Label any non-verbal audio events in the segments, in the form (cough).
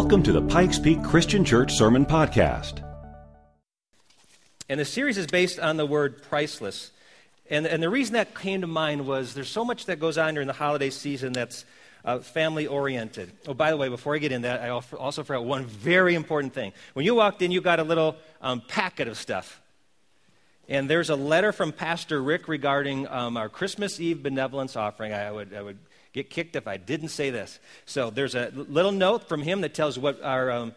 Welcome to the Pikes Peak Christian Church Sermon Podcast. And the series is based on the word priceless. And, and the reason that came to mind was there's so much that goes on during the holiday season that's uh, family oriented. Oh, by the way, before I get in that, I also forgot one very important thing. When you walked in, you got a little um, packet of stuff. And there's a letter from Pastor Rick regarding um, our Christmas Eve benevolence offering. I would, I would get kicked if I didn't say this. So there's a little note from him that tells what our um,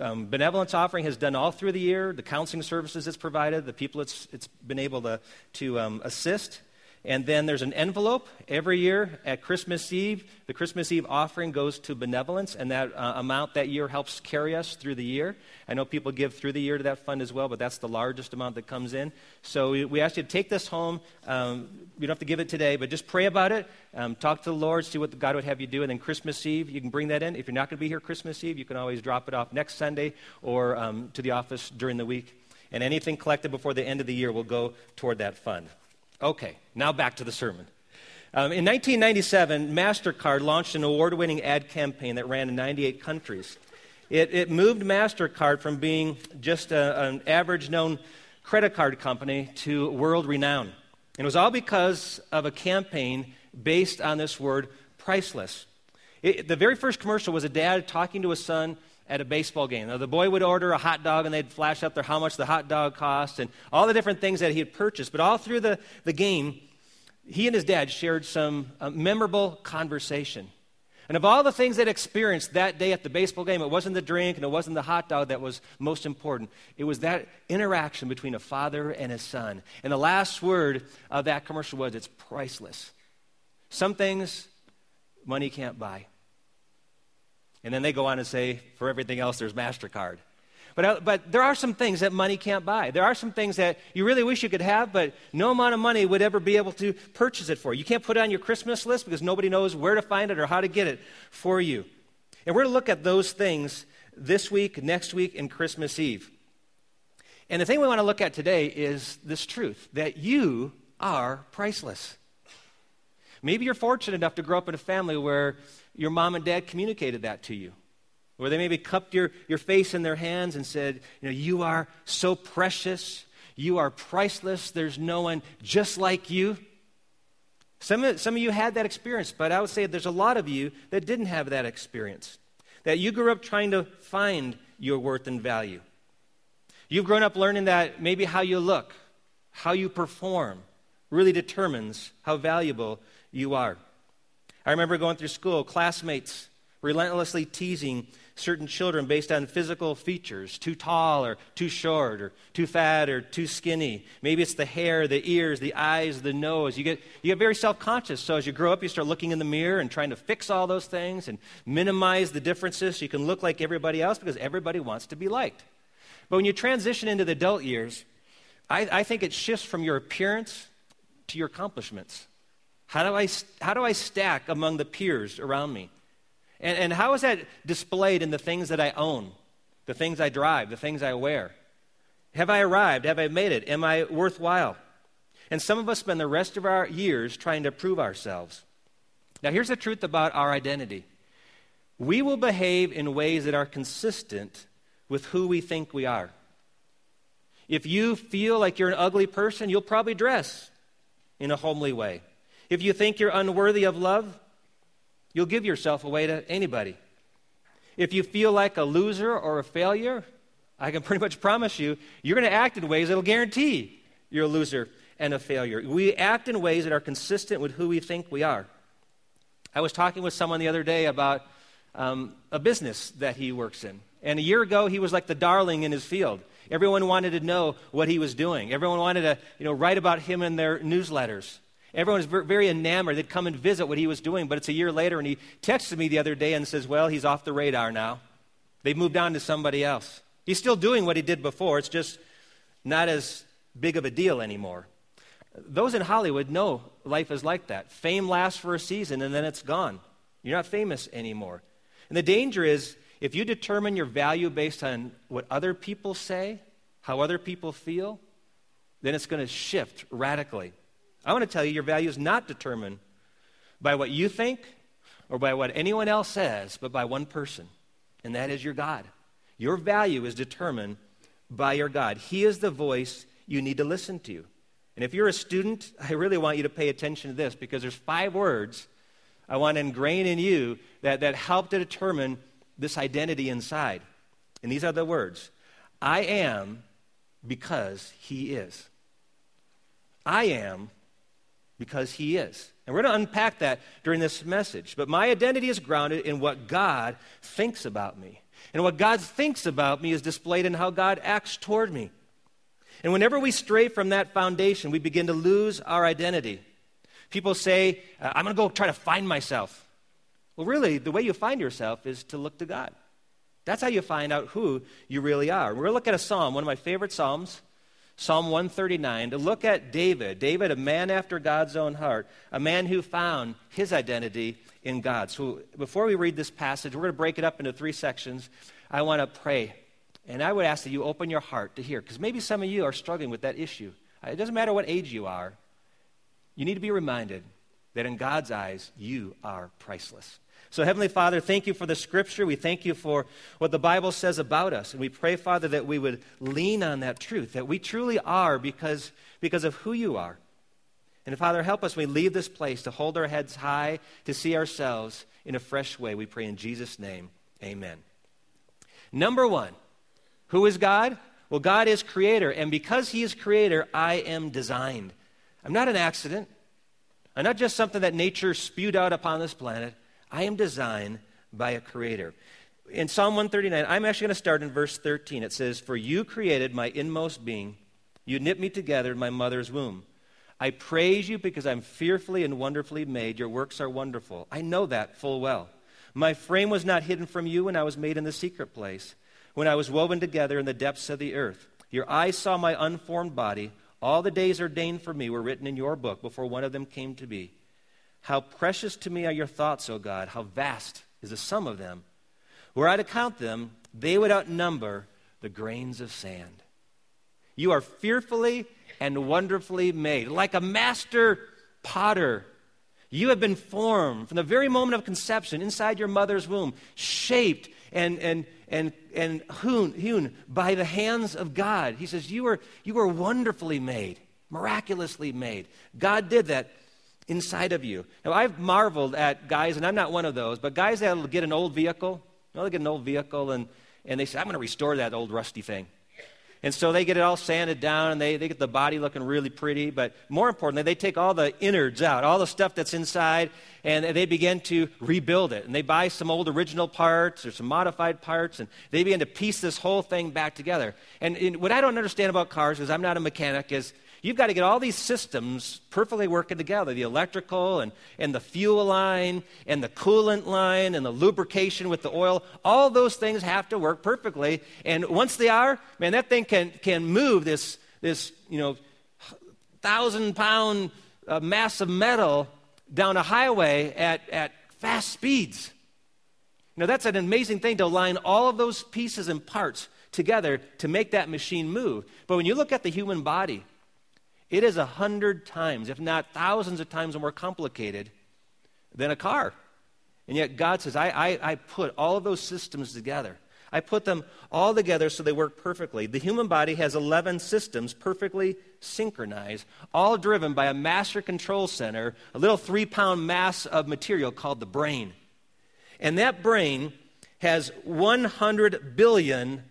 um, benevolence offering has done all through the year, the counseling services it's provided, the people it's, it's been able to, to um, assist. And then there's an envelope every year at Christmas Eve. The Christmas Eve offering goes to benevolence, and that uh, amount that year helps carry us through the year. I know people give through the year to that fund as well, but that's the largest amount that comes in. So we, we ask you to take this home. Um, you don't have to give it today, but just pray about it. Um, talk to the Lord, see what God would have you do. And then Christmas Eve, you can bring that in. If you're not going to be here Christmas Eve, you can always drop it off next Sunday or um, to the office during the week. And anything collected before the end of the year will go toward that fund. Okay, now back to the sermon. Um, in 1997, MasterCard launched an award winning ad campaign that ran in 98 countries. It, it moved MasterCard from being just a, an average known credit card company to world renown. And it was all because of a campaign based on this word priceless. It, the very first commercial was a dad talking to his son at a baseball game. Now, the boy would order a hot dog and they'd flash up there how much the hot dog cost and all the different things that he had purchased. But all through the, the game, he and his dad shared some uh, memorable conversation. And of all the things they'd experienced that day at the baseball game, it wasn't the drink and it wasn't the hot dog that was most important. It was that interaction between a father and his son. And the last word of that commercial was it's priceless. Some things money can't buy. And then they go on and say, for everything else, there's MasterCard. But, uh, but there are some things that money can't buy. There are some things that you really wish you could have, but no amount of money would ever be able to purchase it for you. You can't put it on your Christmas list because nobody knows where to find it or how to get it for you. And we're going to look at those things this week, next week, and Christmas Eve. And the thing we want to look at today is this truth that you are priceless. Maybe you're fortunate enough to grow up in a family where your mom and dad communicated that to you. Where they maybe cupped your, your face in their hands and said, You know, you are so precious. You are priceless. There's no one just like you. Some of, some of you had that experience, but I would say there's a lot of you that didn't have that experience. That you grew up trying to find your worth and value. You've grown up learning that maybe how you look, how you perform, really determines how valuable you are. I remember going through school, classmates relentlessly teasing certain children based on physical features too tall or too short or too fat or too skinny. Maybe it's the hair, the ears, the eyes, the nose. You get, you get very self conscious. So as you grow up, you start looking in the mirror and trying to fix all those things and minimize the differences so you can look like everybody else because everybody wants to be liked. But when you transition into the adult years, I, I think it shifts from your appearance to your accomplishments. How do I, how do I stack among the peers around me? And, and how is that displayed in the things that I own, the things I drive, the things I wear? Have I arrived? Have I made it? Am I worthwhile? And some of us spend the rest of our years trying to prove ourselves. Now, here's the truth about our identity we will behave in ways that are consistent with who we think we are. If you feel like you're an ugly person, you'll probably dress in a homely way. If you think you're unworthy of love, you'll give yourself away to anybody. If you feel like a loser or a failure, I can pretty much promise you, you're going to act in ways that'll guarantee you're a loser and a failure. We act in ways that are consistent with who we think we are. I was talking with someone the other day about um, a business that he works in. And a year ago, he was like the darling in his field. Everyone wanted to know what he was doing. Everyone wanted to you know, write about him in their newsletters. Everyone was very enamored. They'd come and visit what he was doing, but it's a year later, and he texted me the other day and says, Well, he's off the radar now. They've moved on to somebody else. He's still doing what he did before, it's just not as big of a deal anymore. Those in Hollywood know life is like that. Fame lasts for a season, and then it's gone. You're not famous anymore. And the danger is if you determine your value based on what other people say, how other people feel, then it's going to shift radically. I want to tell you your value is not determined by what you think or by what anyone else says, but by one person and that is your God. Your value is determined by your God. He is the voice you need to listen to. And if you're a student, I really want you to pay attention to this because there's five words I want to ingrain in you that, that help to determine this identity inside. And these are the words I am because He is. I am because He is. And we're going to unpack that during this message. But my identity is grounded in what God thinks about me. And what God thinks about me is displayed in how God acts toward me. And whenever we stray from that foundation, we begin to lose our identity. People say, uh, I'm going to go try to find myself. Well, really, the way you find yourself is to look to God. That's how you find out who you really are. We're going to look at a psalm, one of my favorite psalms, Psalm 139, to look at David. David, a man after God's own heart, a man who found his identity in God. So before we read this passage, we're going to break it up into three sections. I want to pray. And I would ask that you open your heart to hear, because maybe some of you are struggling with that issue. Uh, it doesn't matter what age you are, you need to be reminded that in God's eyes, you are priceless. So, Heavenly Father, thank you for the scripture. We thank you for what the Bible says about us. And we pray, Father, that we would lean on that truth, that we truly are because, because of who you are. And Father, help us we leave this place to hold our heads high, to see ourselves in a fresh way. We pray in Jesus' name. Amen. Number one, who is God? Well, God is creator. And because He is creator, I am designed. I'm not an accident. I'm not just something that nature spewed out upon this planet. I am designed by a creator. In Psalm 139, I'm actually going to start in verse 13. It says, For you created my inmost being, you knit me together in my mother's womb. I praise you because I'm fearfully and wonderfully made. Your works are wonderful. I know that full well. My frame was not hidden from you when I was made in the secret place, when I was woven together in the depths of the earth. Your eyes saw my unformed body. All the days ordained for me were written in your book before one of them came to be. How precious to me are your thoughts, O God. How vast is the sum of them. Were I to count them, they would outnumber the grains of sand. You are fearfully and wonderfully made, like a master potter. You have been formed from the very moment of conception inside your mother's womb, shaped and, and, and, and hewn, hewn by the hands of God. He says, you are, you are wonderfully made, miraculously made. God did that inside of you. Now, I've marveled at guys, and I'm not one of those, but guys that'll get an old vehicle, you know, they get an old vehicle and, and they say, I'm going to restore that old rusty thing. And so they get it all sanded down and they, they get the body looking really pretty. But more importantly, they take all the innards out, all the stuff that's inside, and they begin to rebuild it. And they buy some old original parts or some modified parts, and they begin to piece this whole thing back together. And, and what I don't understand about cars, because I'm not a mechanic, is You've got to get all these systems perfectly working together the electrical and, and the fuel line and the coolant line and the lubrication with the oil. All those things have to work perfectly. And once they are, man, that thing can, can move this, this you know, thousand pound uh, mass of metal down a highway at, at fast speeds. Now, that's an amazing thing to align all of those pieces and parts together to make that machine move. But when you look at the human body, it is a hundred times, if not thousands of times more complicated than a car. And yet God says, I, I, I put all of those systems together. I put them all together so they work perfectly. The human body has 11 systems perfectly synchronized, all driven by a master control center, a little three pound mass of material called the brain. And that brain has 100 billion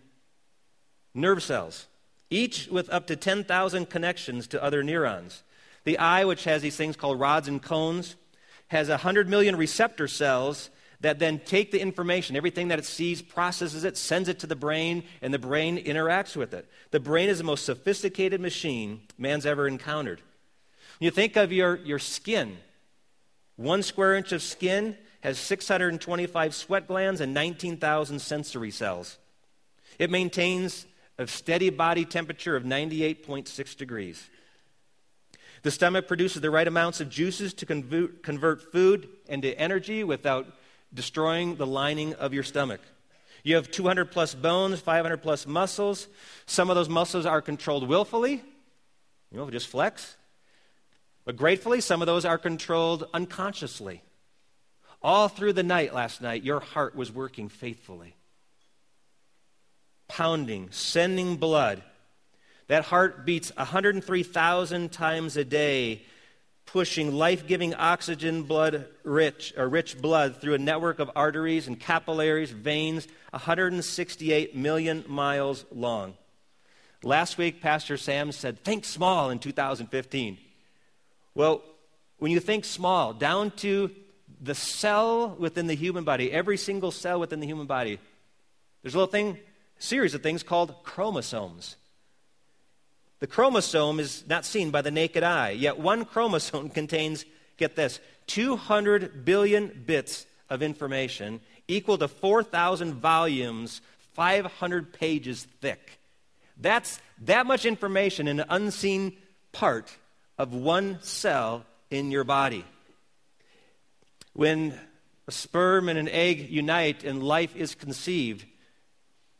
nerve cells each with up to 10,000 connections to other neurons. The eye, which has these things called rods and cones, has 100 million receptor cells that then take the information, everything that it sees, processes it, sends it to the brain, and the brain interacts with it. The brain is the most sophisticated machine man's ever encountered. When you think of your, your skin, one square inch of skin has 625 sweat glands and 19,000 sensory cells. It maintains of steady body temperature of 98.6 degrees. The stomach produces the right amounts of juices to convert, convert food into energy without destroying the lining of your stomach. You have 200 plus bones, 500 plus muscles. Some of those muscles are controlled willfully, you know, just flex. But gratefully, some of those are controlled unconsciously. All through the night last night, your heart was working faithfully. Pounding, sending blood. That heart beats 103,000 times a day, pushing life giving oxygen blood rich, or rich blood through a network of arteries and capillaries, veins, 168 million miles long. Last week, Pastor Sam said, Think small in 2015. Well, when you think small, down to the cell within the human body, every single cell within the human body, there's a little thing, series of things called chromosomes. The chromosome is not seen by the naked eye, yet one (laughs) chromosome contains, get this, 200 billion bits of information, equal to 4,000 volumes, 500 pages thick. That's that much information in an unseen part of one cell in your body. When a sperm and an egg unite and life is conceived,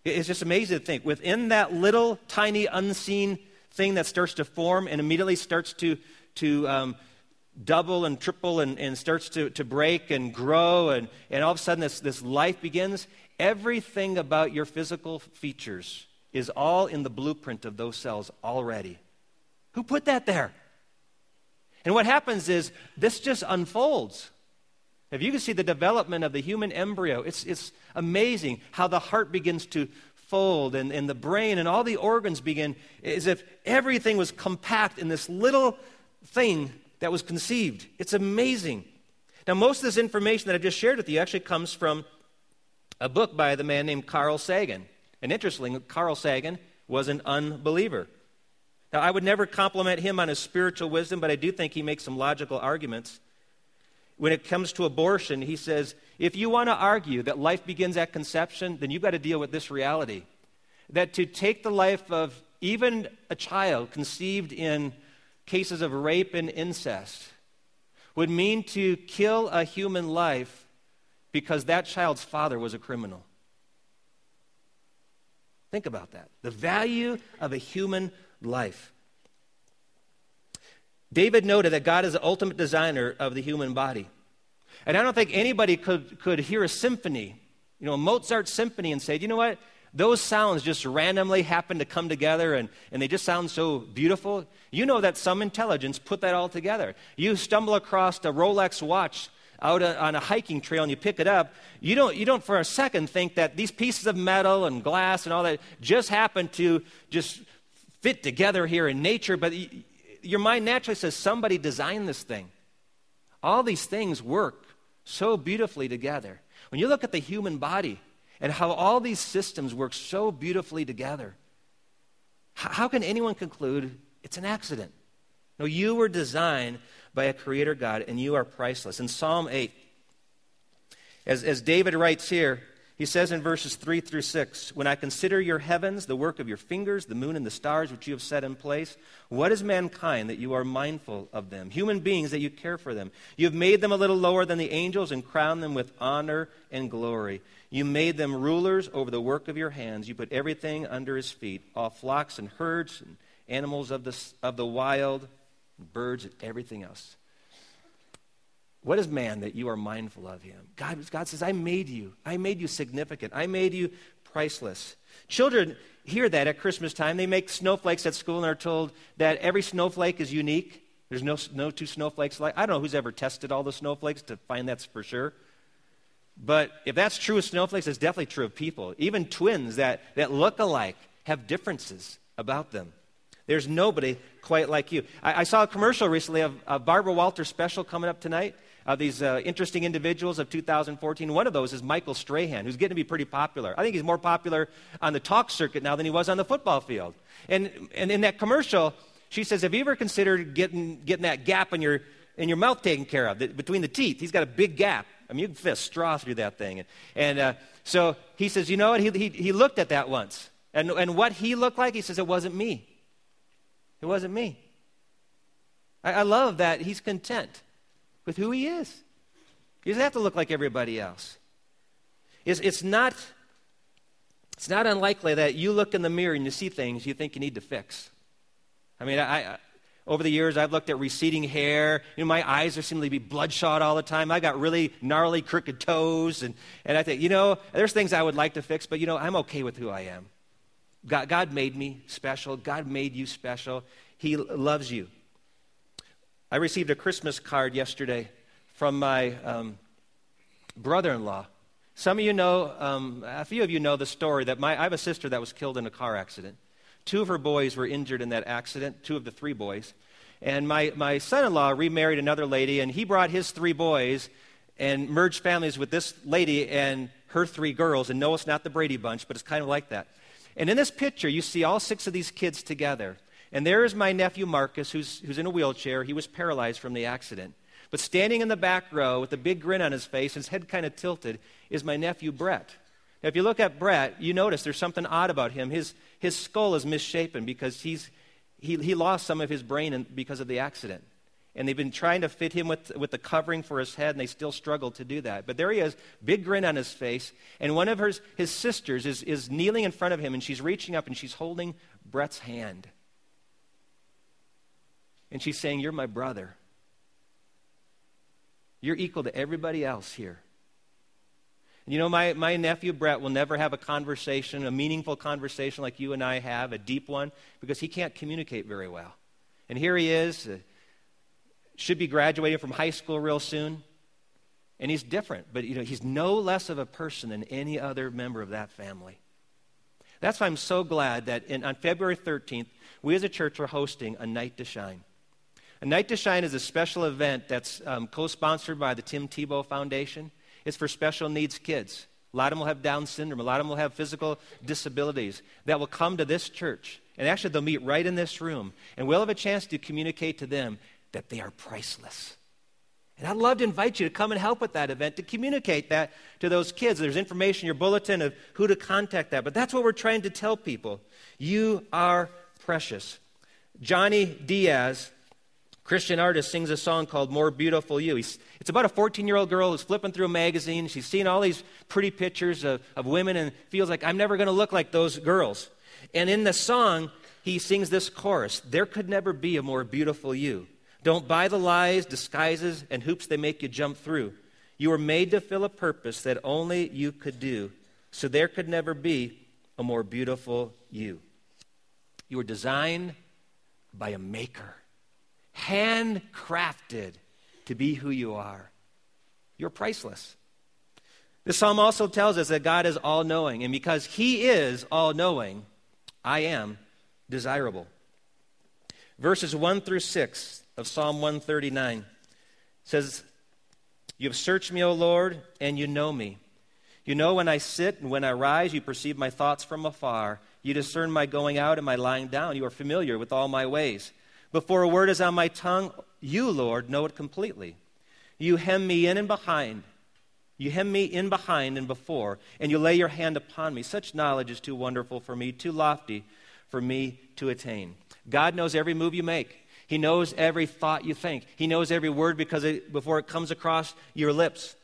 it's just amazing to think. Within that little tiny unseen thing that starts to form and immediately starts to, to um, double and triple and, and starts to, to break and grow, and, and all of a sudden this, this life begins, everything about your physical features is all in the blueprint of those cells already. Who put that there? And what happens is this just unfolds. If you can see the development of the human embryo, it's, it's amazing how the heart begins to fold and, and the brain and all the organs begin as if everything was compact in this little thing that was conceived. It's amazing. Now, most of this information that I just shared with you actually comes from a book by the man named Carl Sagan. And interestingly, Carl Sagan was an unbeliever. Now, I would never compliment him on his spiritual wisdom, but I do think he makes some logical arguments. When it comes to abortion, he says, if you want to argue that life begins at conception, then you've got to deal with this reality that to take the life of even a child conceived in cases of rape and incest would mean to kill a human life because that child's father was a criminal. Think about that. The value of a human life. David noted that God is the ultimate designer of the human body. And I don't think anybody could, could hear a symphony, you know, a Mozart symphony, and say, you know what? Those sounds just randomly happen to come together and, and they just sound so beautiful. You know that some intelligence put that all together. You stumble across a Rolex watch out on a hiking trail and you pick it up, you don't, you don't for a second think that these pieces of metal and glass and all that just happen to just fit together here in nature, but your mind naturally says somebody designed this thing. All these things work so beautifully together. When you look at the human body and how all these systems work so beautifully together, how can anyone conclude it's an accident? No, you were designed by a creator God, and you are priceless. In Psalm 8, as, as David writes here, he says in verses 3 through 6 When I consider your heavens, the work of your fingers, the moon and the stars which you have set in place, what is mankind that you are mindful of them? Human beings that you care for them. You have made them a little lower than the angels and crowned them with honor and glory. You made them rulers over the work of your hands. You put everything under his feet all flocks and herds and animals of the, of the wild birds, and everything else. What is man that you are mindful of him? God, God says, I made you. I made you significant. I made you priceless. Children hear that at Christmas time. They make snowflakes at school and are told that every snowflake is unique. There's no, no two snowflakes like. I don't know who's ever tested all the snowflakes to find that's for sure. But if that's true of snowflakes, it's definitely true of people. Even twins that, that look alike have differences about them. There's nobody quite like you. I, I saw a commercial recently of a Barbara Walters special coming up tonight of these uh, interesting individuals of 2014. One of those is Michael Strahan, who's getting to be pretty popular. I think he's more popular on the talk circuit now than he was on the football field. And, and in that commercial, she says, Have you ever considered getting, getting that gap in your, in your mouth taken care of, the, between the teeth? He's got a big gap. I mean, you can fit a straw through that thing. And, and uh, so he says, You know what? He, he, he looked at that once. And, and what he looked like, he says, It wasn't me. It wasn't me. I love that he's content with who he is. He doesn't have to look like everybody else. It's, it's, not, it's not unlikely that you look in the mirror and you see things you think you need to fix. I mean, I, I over the years, I've looked at receding hair. You know, my eyes are seem to be bloodshot all the time. I got really gnarly, crooked toes. And, and I think, you know, there's things I would like to fix, but, you know, I'm okay with who I am. God, God made me special. God made you special. He loves you. I received a Christmas card yesterday from my um, brother in law. Some of you know, um, a few of you know the story that my, I have a sister that was killed in a car accident. Two of her boys were injured in that accident, two of the three boys. And my, my son in law remarried another lady, and he brought his three boys and merged families with this lady and her three girls. And no, it's not the Brady Bunch, but it's kind of like that. And in this picture, you see all six of these kids together. And there is my nephew Marcus, who's, who's in a wheelchair. He was paralyzed from the accident. But standing in the back row with a big grin on his face, and his head kind of tilted, is my nephew Brett. Now, if you look at Brett, you notice there's something odd about him. His, his skull is misshapen because he's, he, he lost some of his brain in, because of the accident. And they've been trying to fit him with, with the covering for his head, and they still struggle to do that. But there he is, big grin on his face. And one of his, his sisters is, is kneeling in front of him, and she's reaching up and she's holding Brett's hand. And she's saying, You're my brother. You're equal to everybody else here. You know, my, my nephew Brett will never have a conversation, a meaningful conversation like you and I have, a deep one, because he can't communicate very well. And here he is, uh, should be graduating from high school real soon, and he's different, but you know, he's no less of a person than any other member of that family. That's why I'm so glad that in, on February 13th, we as a church are hosting a Night to Shine. A Night to Shine is a special event that's um, co sponsored by the Tim Tebow Foundation. It's for special needs kids. A lot of them will have Down syndrome. A lot of them will have physical disabilities that will come to this church. And actually, they'll meet right in this room. And we'll have a chance to communicate to them that they are priceless. And I'd love to invite you to come and help with that event, to communicate that to those kids. There's information in your bulletin of who to contact that. But that's what we're trying to tell people. You are precious. Johnny Diaz Christian artist sings a song called More Beautiful You. He's, it's about a 14 year old girl who's flipping through a magazine. She's seen all these pretty pictures of, of women and feels like, I'm never going to look like those girls. And in the song, he sings this chorus There could never be a more beautiful you. Don't buy the lies, disguises, and hoops they make you jump through. You were made to fill a purpose that only you could do. So there could never be a more beautiful you. You were designed by a maker handcrafted to be who you are. You're priceless. The psalm also tells us that God is all knowing, and because He is all knowing, I am desirable. Verses 1 through 6 of Psalm 139 says, You have searched me, O Lord, and you know me. You know when I sit and when I rise, you perceive my thoughts from afar. You discern my going out and my lying down. You are familiar with all my ways. Before a word is on my tongue, you, Lord, know it completely. You hem me in and behind. You hem me in behind and before, and you lay your hand upon me. Such knowledge is too wonderful for me, too lofty for me to attain. God knows every move you make. He knows every thought you think. He knows every word because it, before it comes across your lips.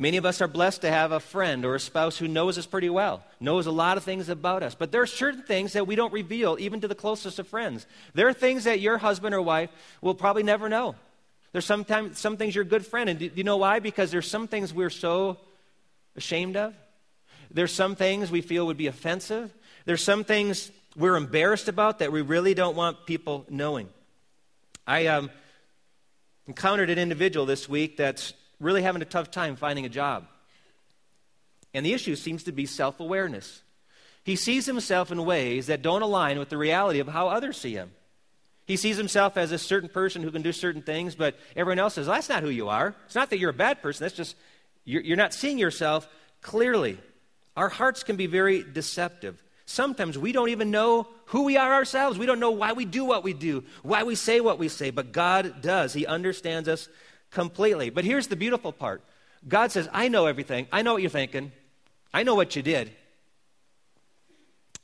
Many of us are blessed to have a friend or a spouse who knows us pretty well, knows a lot of things about us. But there are certain things that we don't reveal, even to the closest of friends. There are things that your husband or wife will probably never know. There's sometimes some things your good friend, and do you know why? Because there's some things we're so ashamed of. There's some things we feel would be offensive. There's some things we're embarrassed about that we really don't want people knowing. I um, encountered an individual this week that's really having a tough time finding a job. And the issue seems to be self awareness. He sees himself in ways that don't align with the reality of how others see him. He sees himself as a certain person who can do certain things, but everyone else says, well, That's not who you are. It's not that you're a bad person, that's just you're, you're not seeing yourself clearly. Our hearts can be very deceptive. Sometimes we don't even know who we are ourselves. We don't know why we do what we do, why we say what we say, but God does. He understands us completely. But here's the beautiful part God says, I know everything. I know what you're thinking. I know what you did.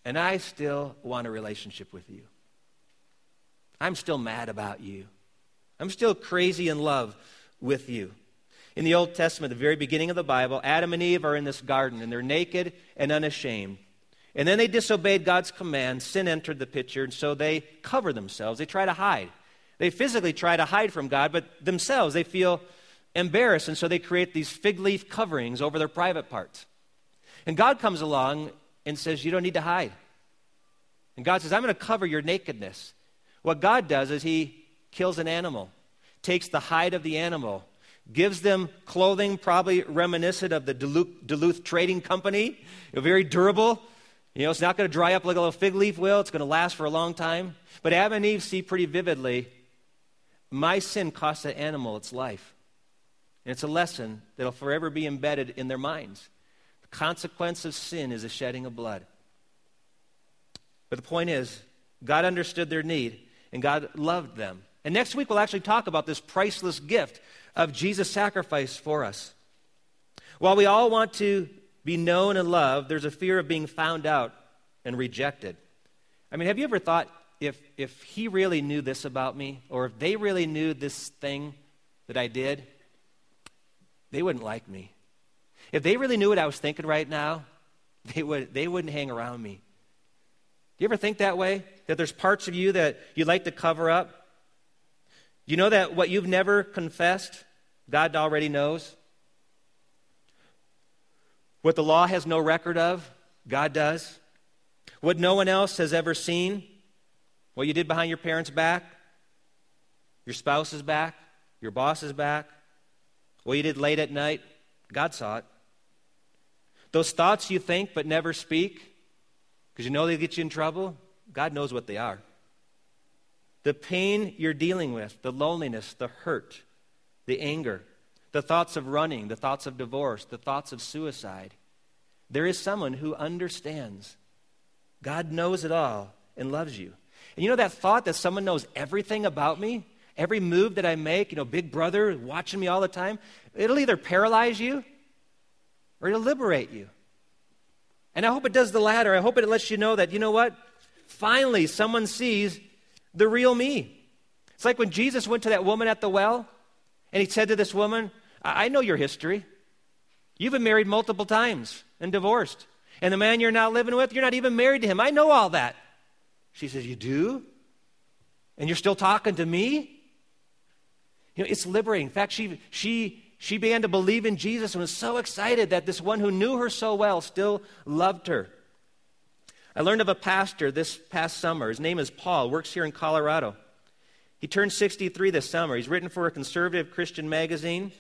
And I still want a relationship with you. I'm still mad about you. I'm still crazy in love with you. In the Old Testament, the very beginning of the Bible, Adam and Eve are in this garden and they're naked and unashamed. And then they disobeyed God's command. Sin entered the picture, and so they cover themselves. They try to hide. They physically try to hide from God, but themselves, they feel embarrassed, and so they create these fig leaf coverings over their private parts. And God comes along and says, You don't need to hide. And God says, I'm going to cover your nakedness. What God does is He kills an animal, takes the hide of the animal, gives them clothing probably reminiscent of the Duluth, Duluth Trading Company, very durable. You know, it's not going to dry up like a little fig leaf will, it's going to last for a long time. But Adam and Eve see pretty vividly my sin cost an animal its life. And it's a lesson that'll forever be embedded in their minds. The consequence of sin is a shedding of blood. But the point is, God understood their need and God loved them. And next week, we'll actually talk about this priceless gift of Jesus' sacrifice for us. While we all want to be known and loved, there's a fear of being found out and rejected. I mean, have you ever thought if, if he really knew this about me, or if they really knew this thing that I did, they wouldn't like me. If they really knew what I was thinking right now, (laughs) they, would, they wouldn't hang around me. Do you ever think that way? That there's parts of you that you'd like to cover up? You know that what you've never confessed, God already knows? What the law has no record of, God does. What no one else has ever seen, what you did behind your parents' back, your spouse's back, your boss's back, what you did late at night, God saw it. Those thoughts you think but never speak because you know they get you in trouble, God knows what they are. The pain you're dealing with, the loneliness, the hurt, the anger, the thoughts of running, the thoughts of divorce, the thoughts of suicide. There is someone who understands. God knows it all and loves you. And you know that thought that someone knows everything about me? Every move that I make, you know, big brother watching me all the time, it'll either paralyze you or it'll liberate you. And I hope it does the latter. I hope it lets you know that, you know what? Finally, someone sees the real me. It's like when Jesus went to that woman at the well and he said to this woman, I, I know your history. You've been married multiple times and divorced. And the man you're now living with, you're not even married to him. I know all that. She says, You do? And you're still talking to me? You know, it's liberating. In fact, she, she, she began to believe in Jesus and was so excited that this one who knew her so well still loved her. I learned of a pastor this past summer. His name is Paul, works here in Colorado. He turned 63 this summer. He's written for a conservative Christian magazine,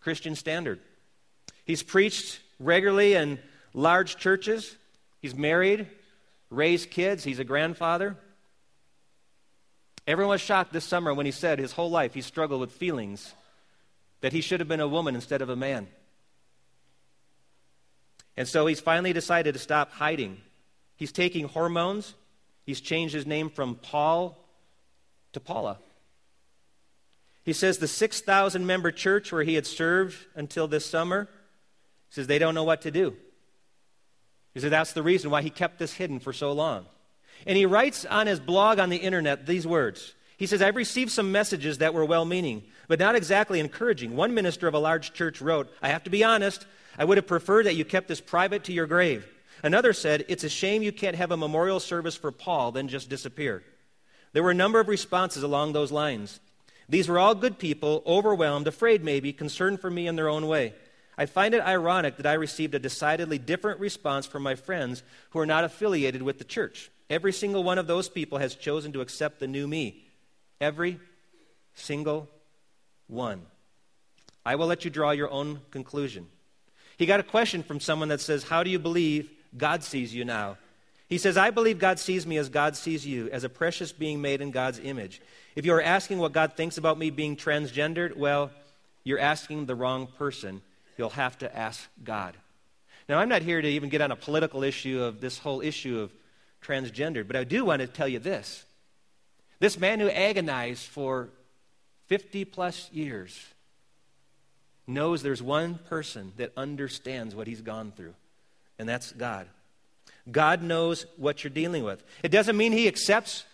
Christian Standard. He's preached regularly in large churches. He's married, raised kids. He's a grandfather. Everyone was shocked this summer when he said his whole life he struggled with feelings that he should have been a woman instead of a man. And so he's finally decided to stop hiding He's taking hormones. He's changed his name from Paul to Paula. He says the 6,000 member church where he had served until this summer, says they don't know what to do. He said that's the reason why he kept this hidden for so long. And he writes on his blog on the internet these words. He says, I've received some messages that were well meaning, but not exactly encouraging. One minister of a large church wrote, I have to be honest, I would have preferred that you kept this private to your grave. Another said, It's a shame you can't have a memorial service for Paul, then just disappear. There were a number of responses along those lines. These were all good people, overwhelmed, afraid maybe, concerned for me in their own way. I find it ironic that I received a decidedly different response from my friends who are not affiliated with the church. Every single one of those people has chosen to accept the new me. Every single one. I will let you draw your own conclusion. He got a question from someone that says, How do you believe God sees you now. He says, I believe God sees me as God sees you, as a precious being made in God's image. If you are asking what God thinks about me being transgendered, well, you're asking the wrong person. You'll have to ask God. Now, I'm not here to even get on a political issue of this whole issue of transgender, but I do want to tell you this. This man who agonized for 50 plus years knows there's one person that understands what he's gone through and that's God. God knows what you're dealing with. It doesn't mean He accepts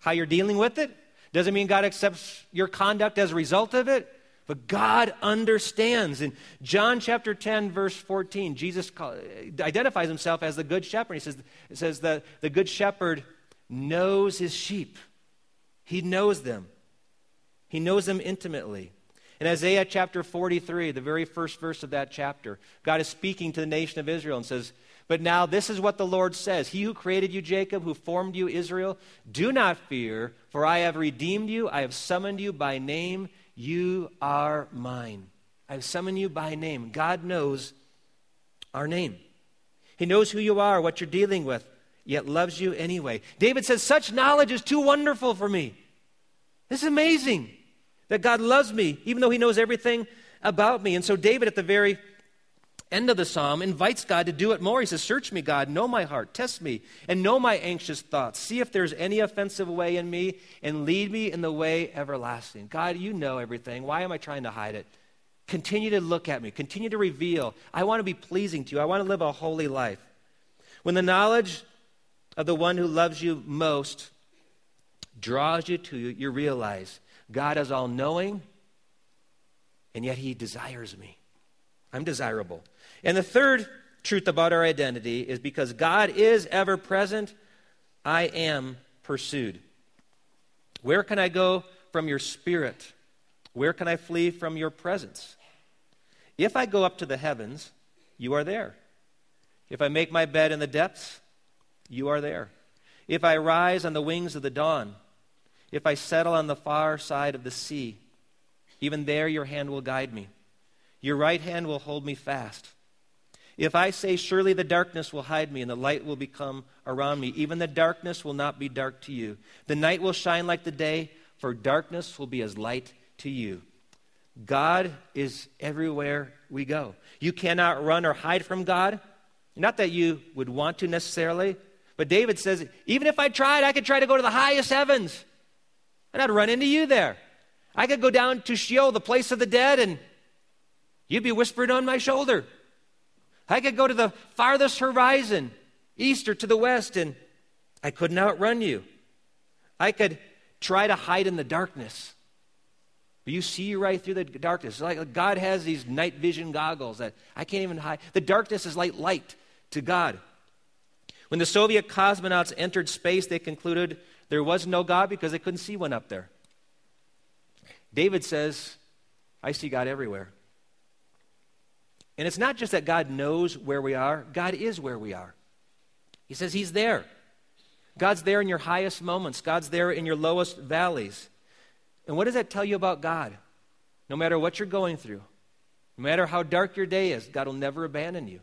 how you're dealing with it, doesn't mean God accepts your conduct as a result of it. But God understands. In John chapter 10, verse 14, Jesus identifies himself as the good shepherd. He says, it says that the good shepherd knows his sheep. He knows them. He knows them intimately. In Isaiah chapter 43, the very first verse of that chapter, God is speaking to the nation of Israel and says, But now this is what the Lord says He who created you, Jacob, who formed you, Israel, do not fear, for I have redeemed you. I have summoned you by name. You are mine. I have summoned you by name. God knows our name. He knows who you are, what you're dealing with, yet loves you anyway. David says, Such knowledge is too wonderful for me. This is amazing that God loves me, even though He knows everything about me. And so, David, at the very end of the psalm, invites God to do it more. He says, Search me, God, know my heart, test me, and know my anxious thoughts. See if there's any offensive way in me, and lead me in the way everlasting. God, you know everything. Why am I trying to hide it? Continue to look at me, continue to reveal. I want to be pleasing to you, I want to live a holy life. When the knowledge of the one who loves you most draws you to you, you realize God is all knowing, and yet He desires me. I'm desirable. And the third truth about our identity is because God is ever present, I am pursued. Where can I go from your spirit? Where can I flee from your presence? If I go up to the heavens, you are there. If I make my bed in the depths, you are there. If I rise on the wings of the dawn, if I settle on the far side of the sea, even there your hand will guide me. Your right hand will hold me fast. If I say, Surely the darkness will hide me, and the light will become around me, even the darkness will not be dark to you. The night will shine like the day, for darkness will be as light to you. God is everywhere we go. You cannot run or hide from God. Not that you would want to necessarily, but David says, even if I tried, I could try to go to the highest heavens, and I'd run into you there. I could go down to Sheol, the place of the dead, and you'd be whispering on my shoulder. I could go to the farthest horizon, east or to the west, and I couldn't outrun you. I could try to hide in the darkness. But you see right through the darkness. It's like God has these night vision goggles that I can't even hide. The darkness is like light to God. When the Soviet cosmonauts entered space, they concluded there was no God because they couldn't see one up there. David says, I see God everywhere. And it's not just that God knows where we are, God is where we are. He says He's there. God's there in your highest moments, God's there in your lowest valleys. And what does that tell you about God? No matter what you're going through, no matter how dark your day is, God will never abandon you.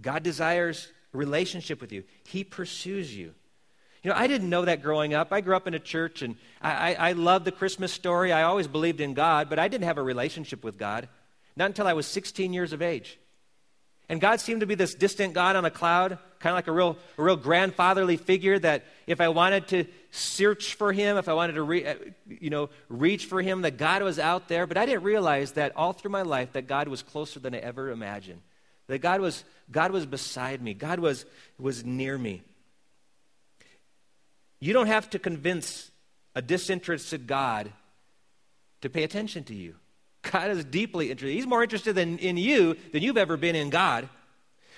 God desires a relationship with you, He pursues you. You know, I didn't know that growing up. I grew up in a church and I, I, I loved the Christmas story. I always believed in God, but I didn't have a relationship with God. Not until I was 16 years of age. And God seemed to be this distant God on a cloud, kind of like a real, a real grandfatherly figure that if I wanted to search for him, if I wanted to re, uh, you know, reach for him, that God was out there. But I didn't realize that all through my life that God was closer than I ever imagined. That God was, God was beside me. God was, was near me. You don't have to convince a disinterested God to pay attention to you. God is deeply interested. He's more interested in, in you than you've ever been in God.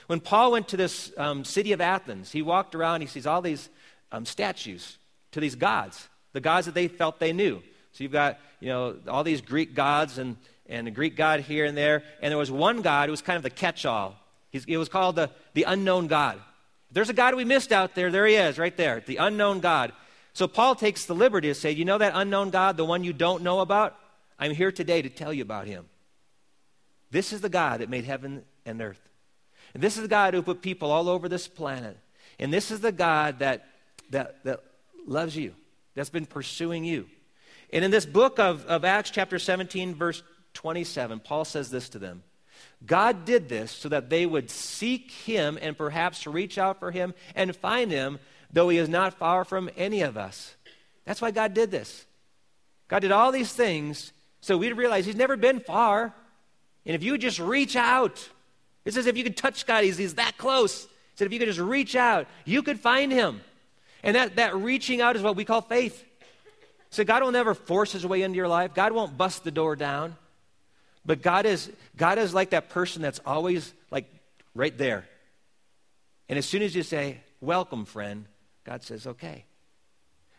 When Paul went to this um, city of Athens, he walked around, he sees all these um, statues to these gods, the gods that they felt they knew. So you've got, you know, all these Greek gods and, and the Greek god here and there. And there was one god who was kind of the catch all. It was called the, the unknown God. there's a God we missed out there. There he is, right there, the unknown God. So Paul takes the liberty to say, you know that unknown God, the one you don't know about? I'm here today to tell you about him. This is the God that made heaven and earth. And this is the God who put people all over this planet. And this is the God that, that, that loves you, that's been pursuing you. And in this book of, of Acts, chapter 17, verse 27, Paul says this to them God did this so that they would seek him and perhaps reach out for him and find him, though he is not far from any of us. That's why God did this. God did all these things so we'd realize he's never been far. And if you just reach out, it's as if you could touch God, he's, he's that close. He said, if you could just reach out, you could find him. And that, that reaching out is what we call faith. So God will never force his way into your life. God won't bust the door down. But God is, God is like that person that's always like right there. And as soon as you say, Welcome, friend, God says, Okay.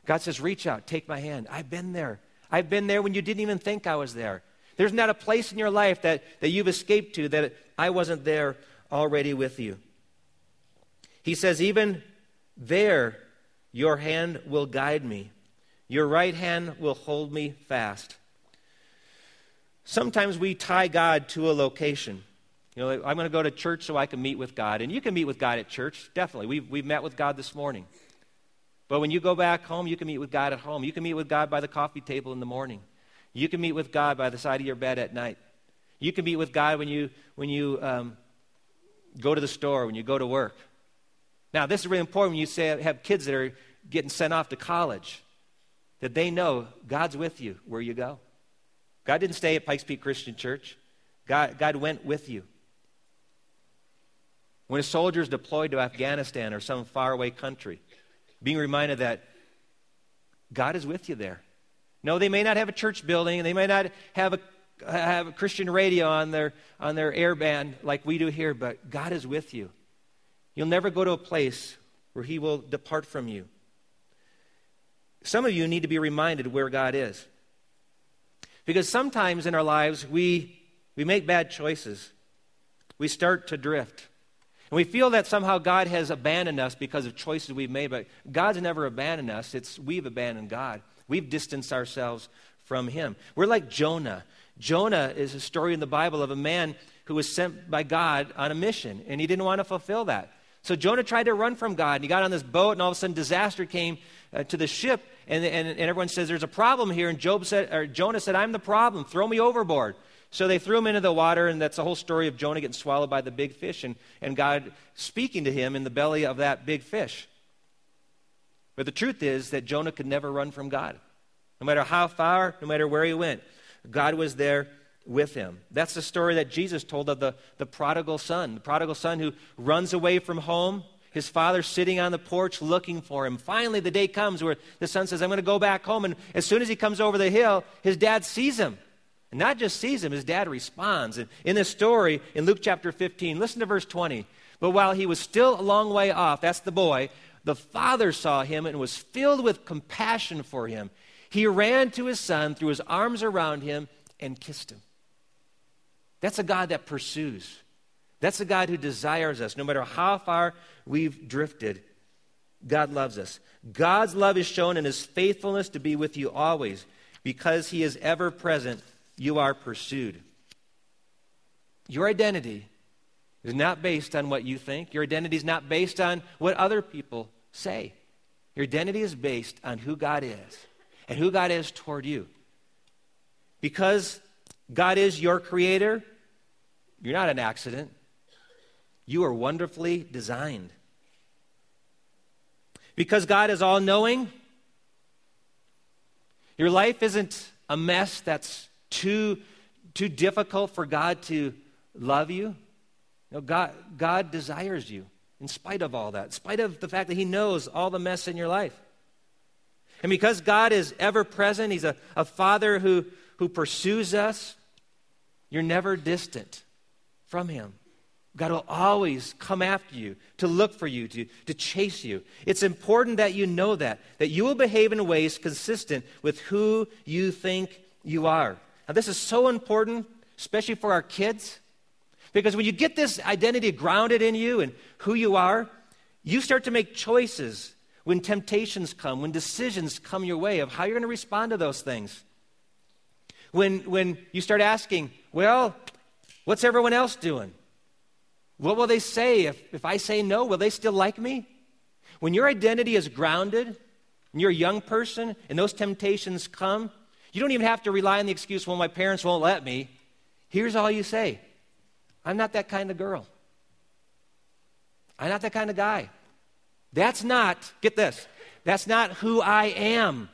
God says, Reach out, take my hand. I've been there. I've been there when you didn't even think I was there. There's not a place in your life that, that you've escaped to that I wasn't there already with you. He says, Even there your hand will guide me, your right hand will hold me fast. Sometimes we tie God to a location. You know, I'm going to go to church so I can meet with God. And you can meet with God at church, definitely. We've, we've met with God this morning. But when you go back home, you can meet with God at home. You can meet with God by the coffee table in the morning. You can meet with God by the side of your bed at night. You can meet with God when you, when you um, go to the store, when you go to work. Now, this is really important when you say, have kids that are getting sent off to college, that they know God's with you where you go. God didn't stay at Pikes Peak Christian Church, God, God went with you. When a soldier is deployed to Afghanistan or some faraway country, being reminded that God is with you there. No, they may not have a church building, they may not have a have a Christian radio on their on their airband like we do here, but God is with you. You'll never go to a place where He will depart from you. Some of you need to be reminded where God is. Because sometimes in our lives we we make bad choices. We start to drift. And we feel that somehow God has abandoned us because of choices we've made, but God's never abandoned us. It's we've abandoned God. We've distanced ourselves from Him. We're like Jonah. Jonah is a story in the Bible of a man who was sent by God on a mission, and he didn't want to fulfill that. So Jonah tried to run from God, and he got on this boat, and all of a sudden disaster came uh, to the ship, and, and, and, everyone says, There's a problem here. And Job said, or Jonah said, I'm the problem. Throw me overboard. So they threw him into the water, and that's the whole story of Jonah getting swallowed by the big fish and, and God speaking to him in the belly of that big fish. But the truth is that Jonah could never run from God. No matter how far, no matter where he went, God was there with him. That's the story that Jesus told of the, the prodigal son, the prodigal son who runs away from home. His father sitting on the porch looking for him. Finally, the day comes where the son says, I'm going to go back home. And as soon as he comes over the hill, his dad sees him. And not just sees him, his dad responds. And in this story, in Luke chapter 15, listen to verse 20. But while he was still a long way off, that's the boy, the father saw him and was filled with compassion for him. He ran to his son, threw his arms around him, and kissed him. That's a God that pursues. That's a God who desires us. No matter how far we've drifted, God loves us. God's love is shown in his faithfulness to be with you always because he is ever present you are pursued. Your identity is not based on what you think. Your identity is not based on what other people say. Your identity is based on who God is and who God is toward you. Because God is your creator, you're not an accident. You are wonderfully designed. Because God is all knowing, your life isn't a mess that's too, too difficult for God to love you? No, God, God desires you in spite of all that, in spite of the fact that He knows all the mess in your life. And because God is ever present, He's a, a Father who, who pursues us, you're never distant from Him. God will always come after you, to look for you, to, to chase you. It's important that you know that, that you will behave in ways consistent with who you think you are. Now, this is so important, especially for our kids, because when you get this identity grounded in you and who you are, you start to make choices when temptations come, when decisions come your way of how you're going to respond to those things. When, when you start asking, well, what's everyone else doing? What will they say if, if I say no? Will they still like me? When your identity is grounded, and you're a young person, and those temptations come, you don't even have to rely on the excuse, well, my parents won't let me. Here's all you say I'm not that kind of girl. I'm not that kind of guy. That's not, get this, that's not who I am.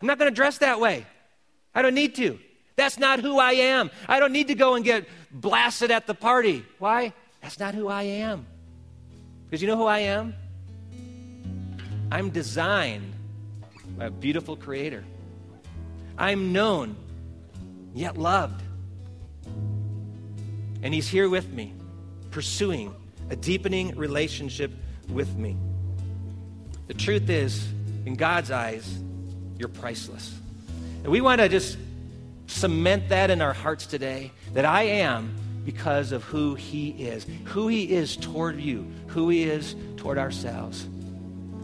I'm not going to dress that way. I don't need to. That's not who I am. I don't need to go and get blasted at the party. Why? That's not who I am. Because you know who I am? I'm designed by a beautiful creator. I'm known, yet loved. And He's here with me, pursuing a deepening relationship with me. The truth is, in God's eyes, you're priceless. And we want to just cement that in our hearts today that I am because of who He is, who He is toward you, who He is toward ourselves.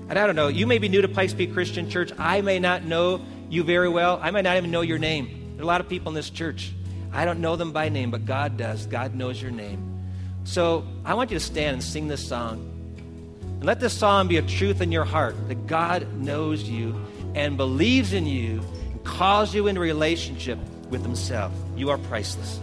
And I don't know, you may be new to Pikes Peak Christian Church. I may not know you very well. I might not even know your name. There are a lot of people in this church. I don't know them by name, but God does. God knows your name. So I want you to stand and sing this song. And let this song be a truth in your heart that God knows you and believes in you and calls you into relationship with Himself. You are priceless.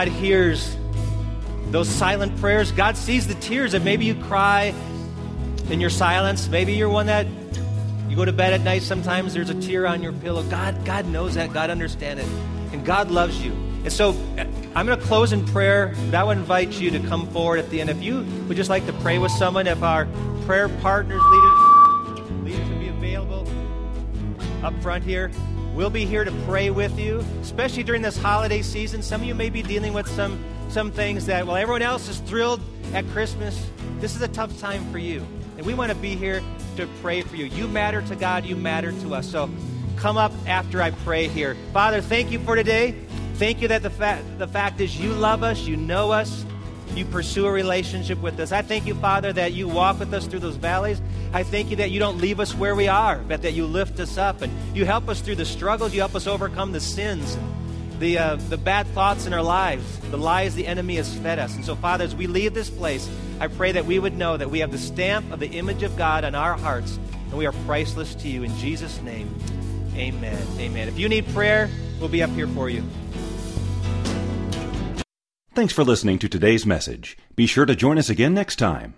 God hears those silent prayers. God sees the tears that maybe you cry in your silence. Maybe you're one that you go to bed at night. Sometimes there's a tear on your pillow. God, God knows that. God understands it, and God loves you. And so, I'm going to close in prayer. But I would invite you to come forward at the end. If you would just like to pray with someone, if our prayer partners, leaders, leaders would be available up front here. We'll be here to pray with you, especially during this holiday season. Some of you may be dealing with some, some things that, while everyone else is thrilled at Christmas, this is a tough time for you. And we want to be here to pray for you. You matter to God, you matter to us. So come up after I pray here. Father, thank you for today. Thank you that the, fa- the fact is you love us, you know us, you pursue a relationship with us. I thank you, Father, that you walk with us through those valleys. I thank you that you don't leave us where we are, but that you lift us up and you help us through the struggles. You help us overcome the sins, the, uh, the bad thoughts in our lives, the lies the enemy has fed us. And so, Father, as we leave this place, I pray that we would know that we have the stamp of the image of God on our hearts and we are priceless to you. In Jesus' name, amen. Amen. If you need prayer, we'll be up here for you. Thanks for listening to today's message. Be sure to join us again next time.